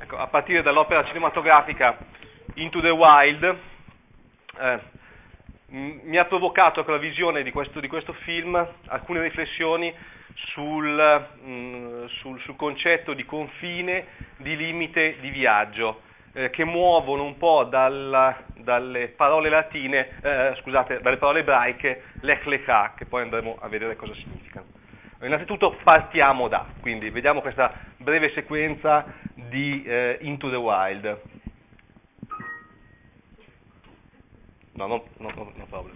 ecco, a partire dall'opera cinematografica Into the Wild, eh, mi ha provocato con la visione di questo, di questo film alcune riflessioni sul, mh, sul, sul, concetto di confine, di limite, di viaggio, eh, che muovono un po' dalla, dalle parole latine, eh, scusate, dalle parole ebraiche, lech lecha, che poi andremo a vedere cosa significano. Innanzitutto partiamo da, quindi vediamo questa breve sequenza di eh, Into the Wild. No, no, no, no problem.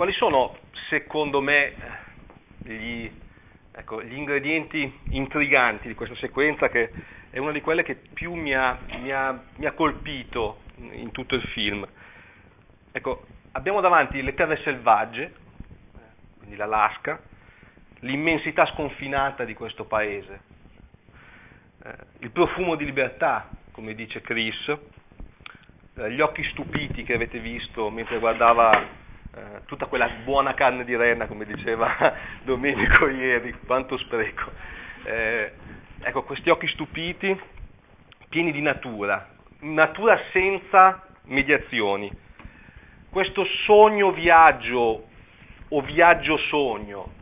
Quali sono, secondo me, gli, ecco, gli ingredienti intriganti di questa sequenza che è una di quelle che più mi ha, mi ha, mi ha colpito in tutto il film. Ecco, abbiamo davanti le terre selvagge, quindi l'Alaska, l'immensità sconfinata di questo paese, eh, il profumo di libertà, come dice Chris, eh, gli occhi stupiti che avete visto mentre guardava eh, tutta quella buona carne di renna, come diceva Domenico ieri, quanto spreco. Eh, ecco, questi occhi stupiti, pieni di natura, natura senza mediazioni. Questo sogno viaggio o viaggio sogno,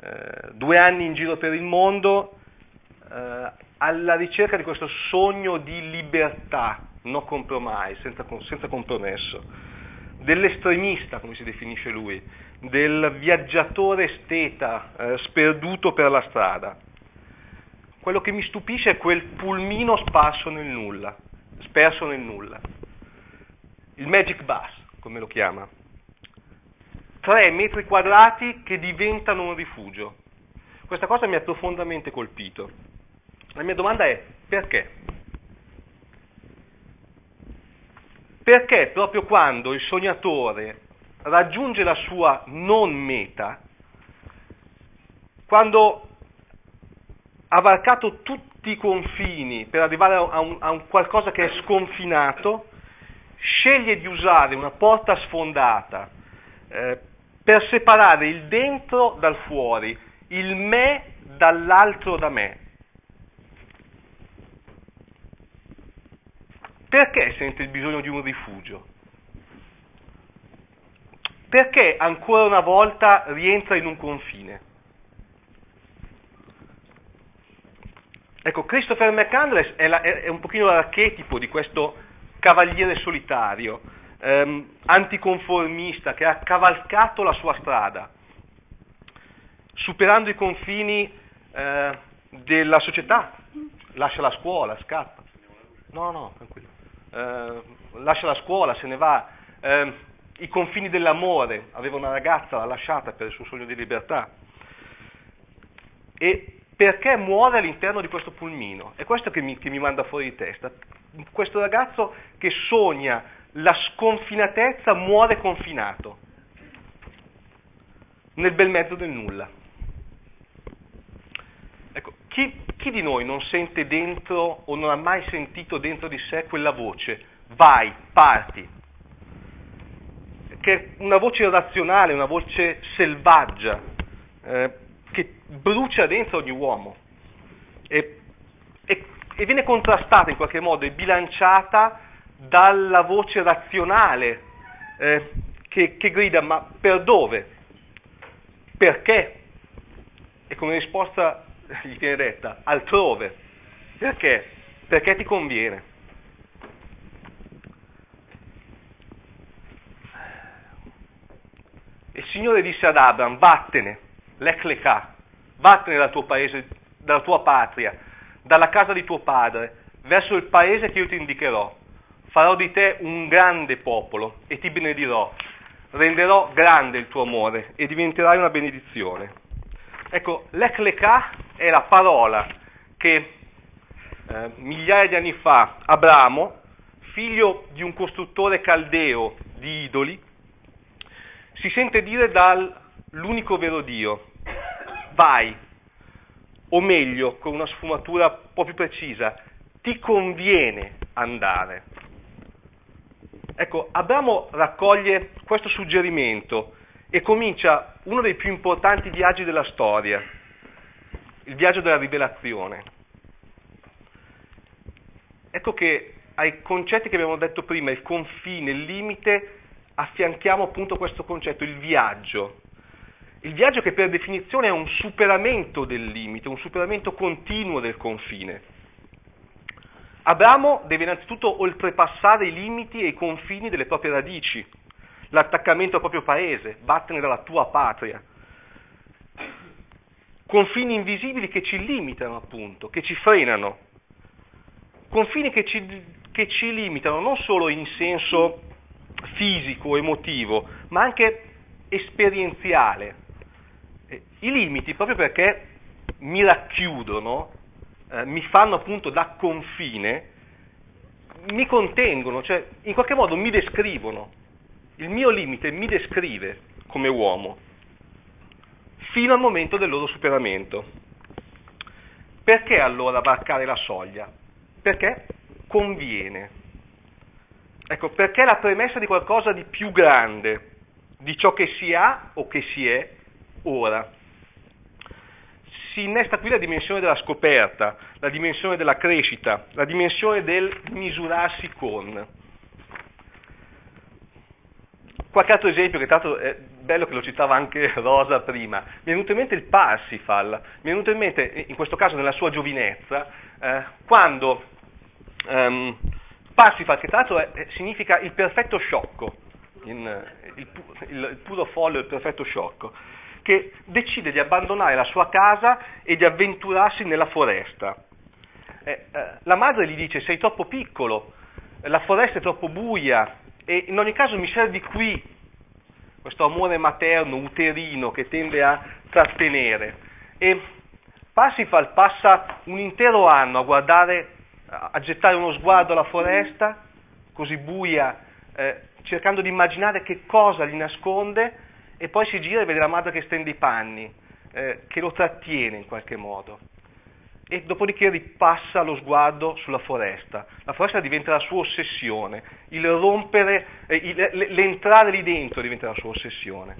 eh, due anni in giro per il mondo, eh, alla ricerca di questo sogno di libertà, no compromise, senza, senza compromesso, dell'estremista, come si definisce lui, del viaggiatore esteta eh, sperduto per la strada. Quello che mi stupisce è quel pulmino sparso nel nulla, sperso nel nulla. Il magic bus, come lo chiama. Tre metri quadrati che diventano un rifugio. Questa cosa mi ha profondamente colpito. La mia domanda è perché? Perché proprio quando il sognatore raggiunge la sua non meta, quando ha varcato tutti i confini per arrivare a un, a un qualcosa che è sconfinato, sceglie di usare una porta sfondata eh, per separare il dentro dal fuori, il me dall'altro da me. Perché sente il bisogno di un rifugio? Perché ancora una volta rientra in un confine? Ecco, Christopher McCandless è, la, è, un pochino l'archetipo di questo cavaliere solitario, ehm, anticonformista, che ha cavalcato la sua strada, superando i confini eh, della società, lascia la scuola, scappa. No, no, tranquillo. Eh, lascia la scuola, se ne va. Eh, I confini dell'amore, aveva una ragazza, l'ha lasciata per il suo sogno di libertà. E perché muore all'interno di questo pulmino? È questo che mi, che mi manda fuori di testa. Questo ragazzo che sogna la sconfinatezza muore confinato, nel bel mezzo del nulla. Ecco, chi, di noi non sente dentro o non ha mai sentito dentro di sé quella voce? Vai, parti. Che è una voce razionale, una voce selvaggia. Eh, che brucia dentro ogni uomo e, e, e viene contrastata in qualche modo e bilanciata dalla voce razionale eh, che, che, grida ma per dove? Perché? E come risposta gli viene detta altrove. Perché? Perché ti conviene. Il Signore disse ad Abram, vattene, l'Ecleca, vattene dal tuo paese, dalla tua patria, dalla casa di tuo padre, verso il paese che io ti indicherò. Farò di te un grande popolo e ti benedirò. Renderò grande il tuo amore e diventerai una benedizione. Ecco, l'Ecleca è la parola che eh, migliaia di anni fa Abramo, figlio di un costruttore caldeo di idoli, si sente dire dall'unico vero Dio, vai, o meglio, con una sfumatura un po' più precisa, ti conviene andare. Ecco, Abramo raccoglie questo suggerimento e comincia uno dei più importanti viaggi della storia, il viaggio della rivelazione. Ecco che ai concetti che abbiamo detto prima, il confine, il limite, affianchiamo appunto questo concetto, il viaggio. Il viaggio che per definizione è un superamento del limite, un superamento continuo del confine. Abramo deve innanzitutto oltrepassare i limiti e i confini delle proprie radici, l'attaccamento al proprio paese, vattene dalla tua patria. Confini invisibili che ci limitano appunto, che ci frenano. Confini che ci, che ci limitano non solo in senso fisico, emotivo, ma anche esperienziale I limiti, proprio perché mi racchiudono, eh, mi fanno appunto da confine, mi contengono, cioè in qualche modo mi descrivono. Il mio limite mi descrive come uomo, fino al momento del loro superamento. Perché allora varcare la soglia? Perché conviene. Ecco, perché la premessa di qualcosa di più grande, di ciò che si ha o che si è ora. Si innesta qui la dimensione della scoperta, la dimensione della crescita, la dimensione del misurarsi con. Qualche altro esempio, che tra l'altro è bello che lo citava anche Rosa prima, mi è venuto in mente il Parsifal, mi è venuto in mente, in questo caso nella sua giovinezza, eh, quando um, Parsifal, che tra l'altro significa il perfetto sciocco, in, il, il, il puro folle, il perfetto sciocco, che decide di abbandonare la sua casa e di avventurarsi nella foresta. Eh, eh, la madre gli dice sei troppo piccolo, la foresta è troppo buia e in ogni caso mi servi qui, questo amore materno, uterino che tende a trattenere. E Parsifal passa un intero anno a guardare, a gettare uno sguardo alla foresta, così buia, eh, cercando di immaginare che cosa gli nasconde e poi si gira e vede la madre che stende i panni, eh, che lo trattiene in qualche modo. E dopodiché ripassa lo sguardo sulla foresta. La foresta diventa la sua ossessione, il rompere, eh, il, l'entrare lì dentro diventa la sua ossessione.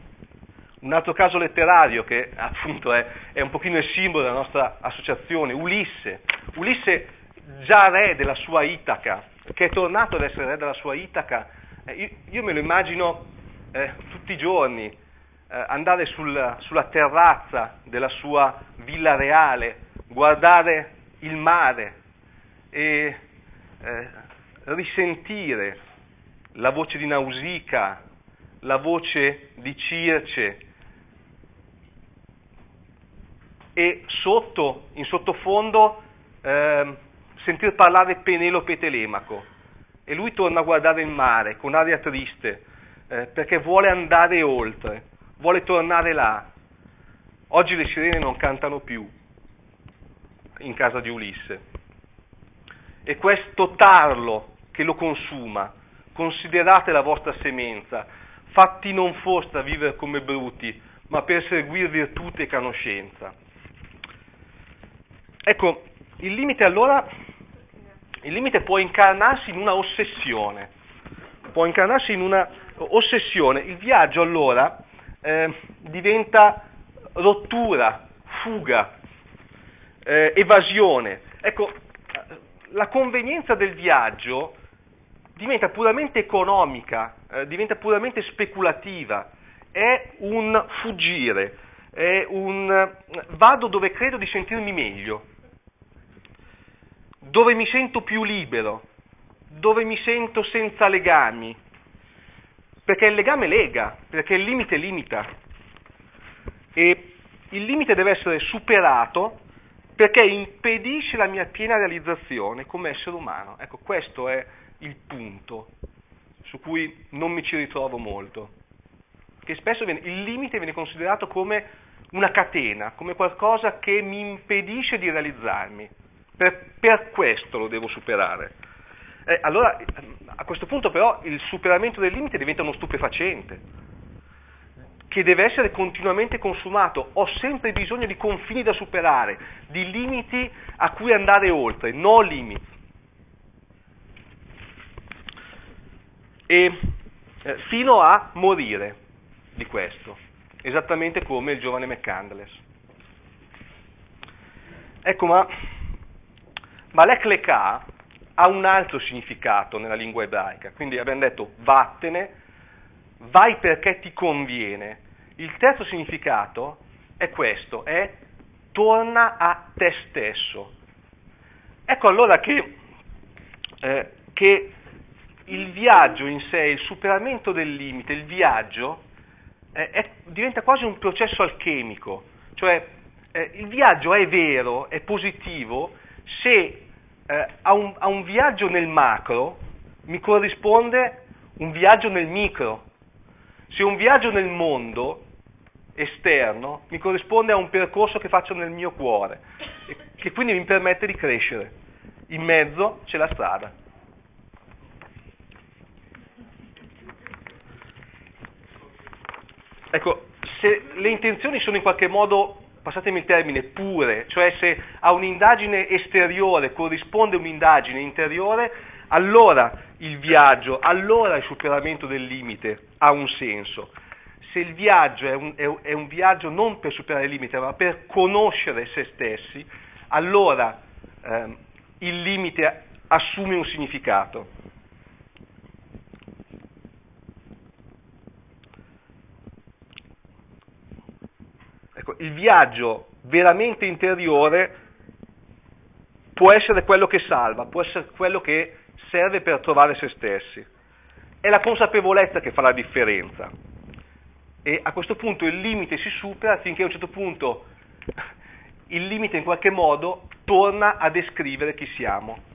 Un altro caso letterario che appunto è, è un pochino il simbolo della nostra associazione, Ulisse. Ulisse già re della sua Itaca, che è tornato ad essere re della sua Itaca, eh, io, io, me lo immagino eh, tutti i giorni, eh, andare sul, sulla terrazza della sua villa reale, guardare il mare e eh, risentire la voce di Nausica, la voce di Circe. E sotto, in sottofondo, eh, sentir parlare Penelope e Telemaco. E lui torna a guardare il mare con aria triste eh, perché vuole andare oltre, vuole tornare là. Oggi le sirene non cantano più in casa di Ulisse. E questo tarlo che lo consuma, considerate la vostra semenza, fatti non foste a vivere come bruti, ma per seguire virtù e conoscenza. Ecco, il limite allora il limite può incarnarsi in una ossessione, può incarnarsi in una ossessione. Il viaggio allora eh, diventa rottura, fuga, eh, evasione. Ecco, la convenienza del viaggio diventa puramente economica, eh, diventa puramente speculativa, è un fuggire, è un vado dove credo di sentirmi meglio dove mi sento più libero, dove mi sento senza legami, perché il legame lega, perché il limite limita e il limite deve essere superato perché impedisce la mia piena realizzazione come essere umano. Ecco, questo è il punto su cui non mi ci ritrovo molto, che spesso viene, il limite viene considerato come una catena, come qualcosa che mi impedisce di realizzarmi. Per, per questo lo devo superare. Eh, allora, a questo punto però il superamento del limite diventa uno stupefacente, che deve essere continuamente consumato. Ho sempre bisogno di confini da superare, di limiti a cui andare oltre, no limiti. E eh, fino a morire di questo, esattamente come il giovane McCandless. Ecco, ma ma l'ekleka ha un altro significato nella lingua ebraica, quindi abbiamo detto vattene, vai perché ti conviene. Il terzo significato è questo, è torna a te stesso. Ecco allora che, eh, che il viaggio in sé, il superamento del limite, il viaggio, eh, è, diventa quasi un processo alchemico, cioè eh, il viaggio è vero, è positivo, se eh, a, un, a un viaggio nel macro mi corrisponde un viaggio nel micro. Se un viaggio nel mondo esterno mi corrisponde a un percorso che faccio nel mio cuore, che quindi mi permette di crescere. In mezzo c'è la strada. Ecco, se le intenzioni sono in qualche modo, passatemi il termine, pure, cioè se a un'indagine esteriore corrisponde un'indagine interiore, allora il viaggio, allora il superamento del limite ha un senso. Se il viaggio è un, è, è un viaggio non per superare il limite, ma per conoscere se stessi, allora eh, il limite assume un significato. Ecco, il viaggio veramente interiore può essere quello che salva, può essere quello che serve per trovare se stessi. È la consapevolezza che fa la differenza. E a questo punto il limite si supera finché a un certo punto il limite in qualche modo torna a descrivere chi siamo.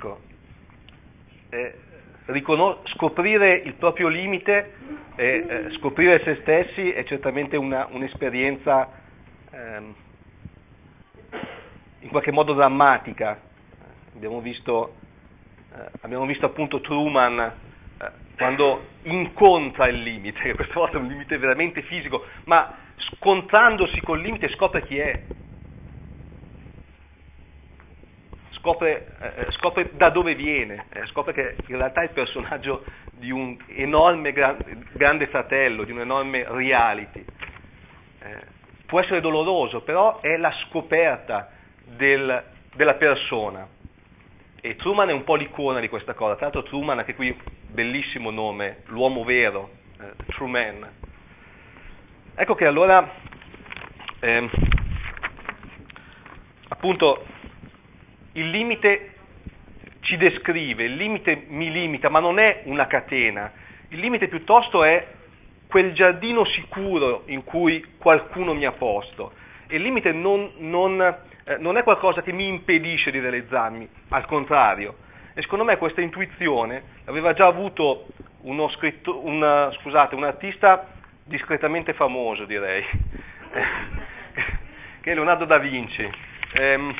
Ecco, eh, riconos- scoprire il proprio limite e eh, scoprire se stessi è certamente una, un'esperienza ehm, in qualche modo drammatica. Abbiamo visto, eh, abbiamo visto appunto Truman eh, quando incontra il limite, questa volta è un limite veramente fisico, ma scontrandosi col limite scopre chi è, scopre, eh, scopre da dove viene, eh, scopre che in realtà è il personaggio di un enorme gran, grande fratello, di un enorme reality. Eh, può essere doloroso, però è la scoperta del, della persona. E Truman è un po' l'icona di questa cosa. Tra l'altro Truman, anche qui bellissimo nome, l'uomo vero, eh, Truman. Ecco che allora, eh, appunto, il limite ci descrive, il limite mi limita, ma non è una catena. Il limite piuttosto è quel giardino sicuro in cui qualcuno mi ha posto. E il limite non, non, eh, non è qualcosa che mi impedisce di realizzarmi, al contrario. E secondo me questa intuizione aveva già avuto scritto, una, scusate, un artista discretamente famoso, direi, che è Leonardo da Vinci. Eh,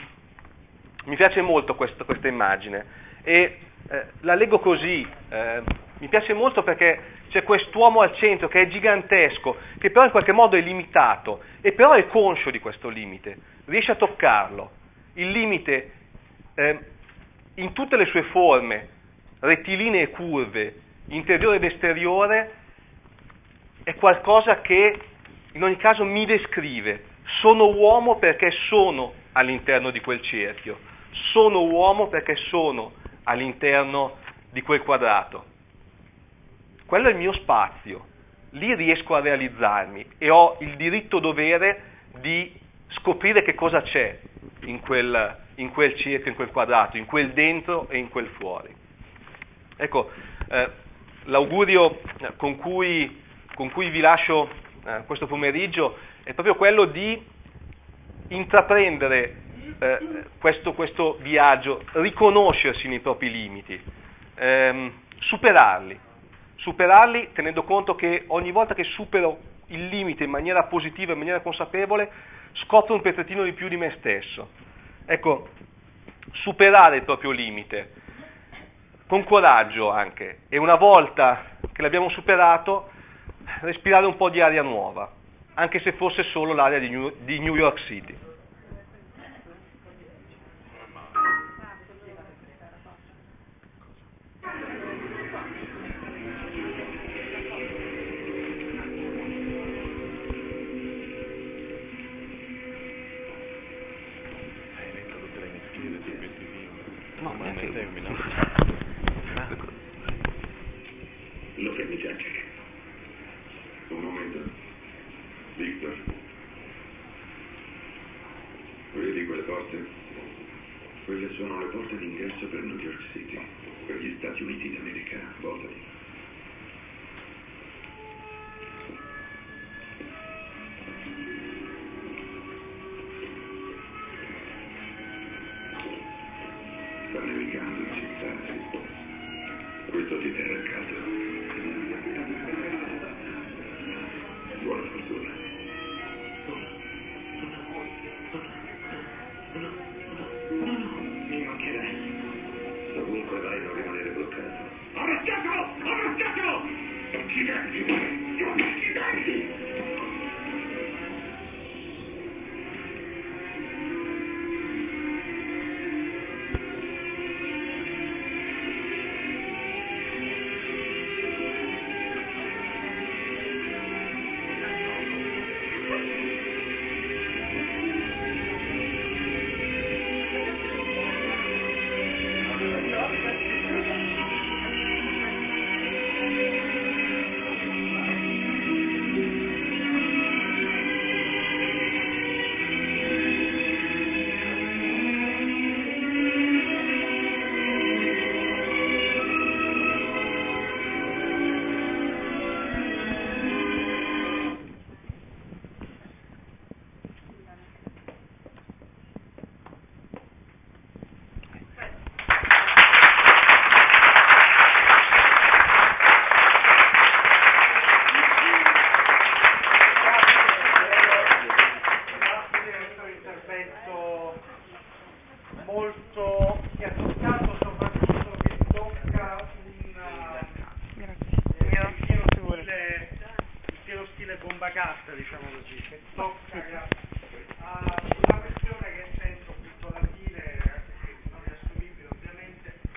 mi piace molto questo, questa immagine e eh, la leggo così, eh, mi piace molto perché c'è quest'uomo al centro che è gigantesco, che però in qualche modo è limitato, e però è conscio di questo limite, riesce a toccarlo. Il limite eh, in tutte le sue forme, rettilinee e curve, interiore ed esteriore, è qualcosa che in ogni caso mi descrive. Sono uomo perché sono all'interno di quel cerchio, sono uomo perché sono all'interno di quel quadrato quello è il mio spazio, lì riesco a realizzarmi e ho il diritto dovere di scoprire che cosa c'è in quel, in quel circo, in quel quadrato, in quel dentro e in quel fuori. Ecco, eh, l'augurio con cui, con cui, vi lascio eh, questo pomeriggio è proprio quello di intraprendere eh, questo, questo, viaggio, riconoscersi nei propri limiti, ehm, superarli superarli tenendo conto che ogni volta che supero il limite in maniera positiva, in maniera consapevole, scopro un pezzettino di più di me stesso. Ecco, superare il proprio limite, con coraggio anche, e una volta che l'abbiamo superato, respirare un po' di aria nuova, anche se fosse solo l'aria di New, di New York City. Diciamo così, che tocca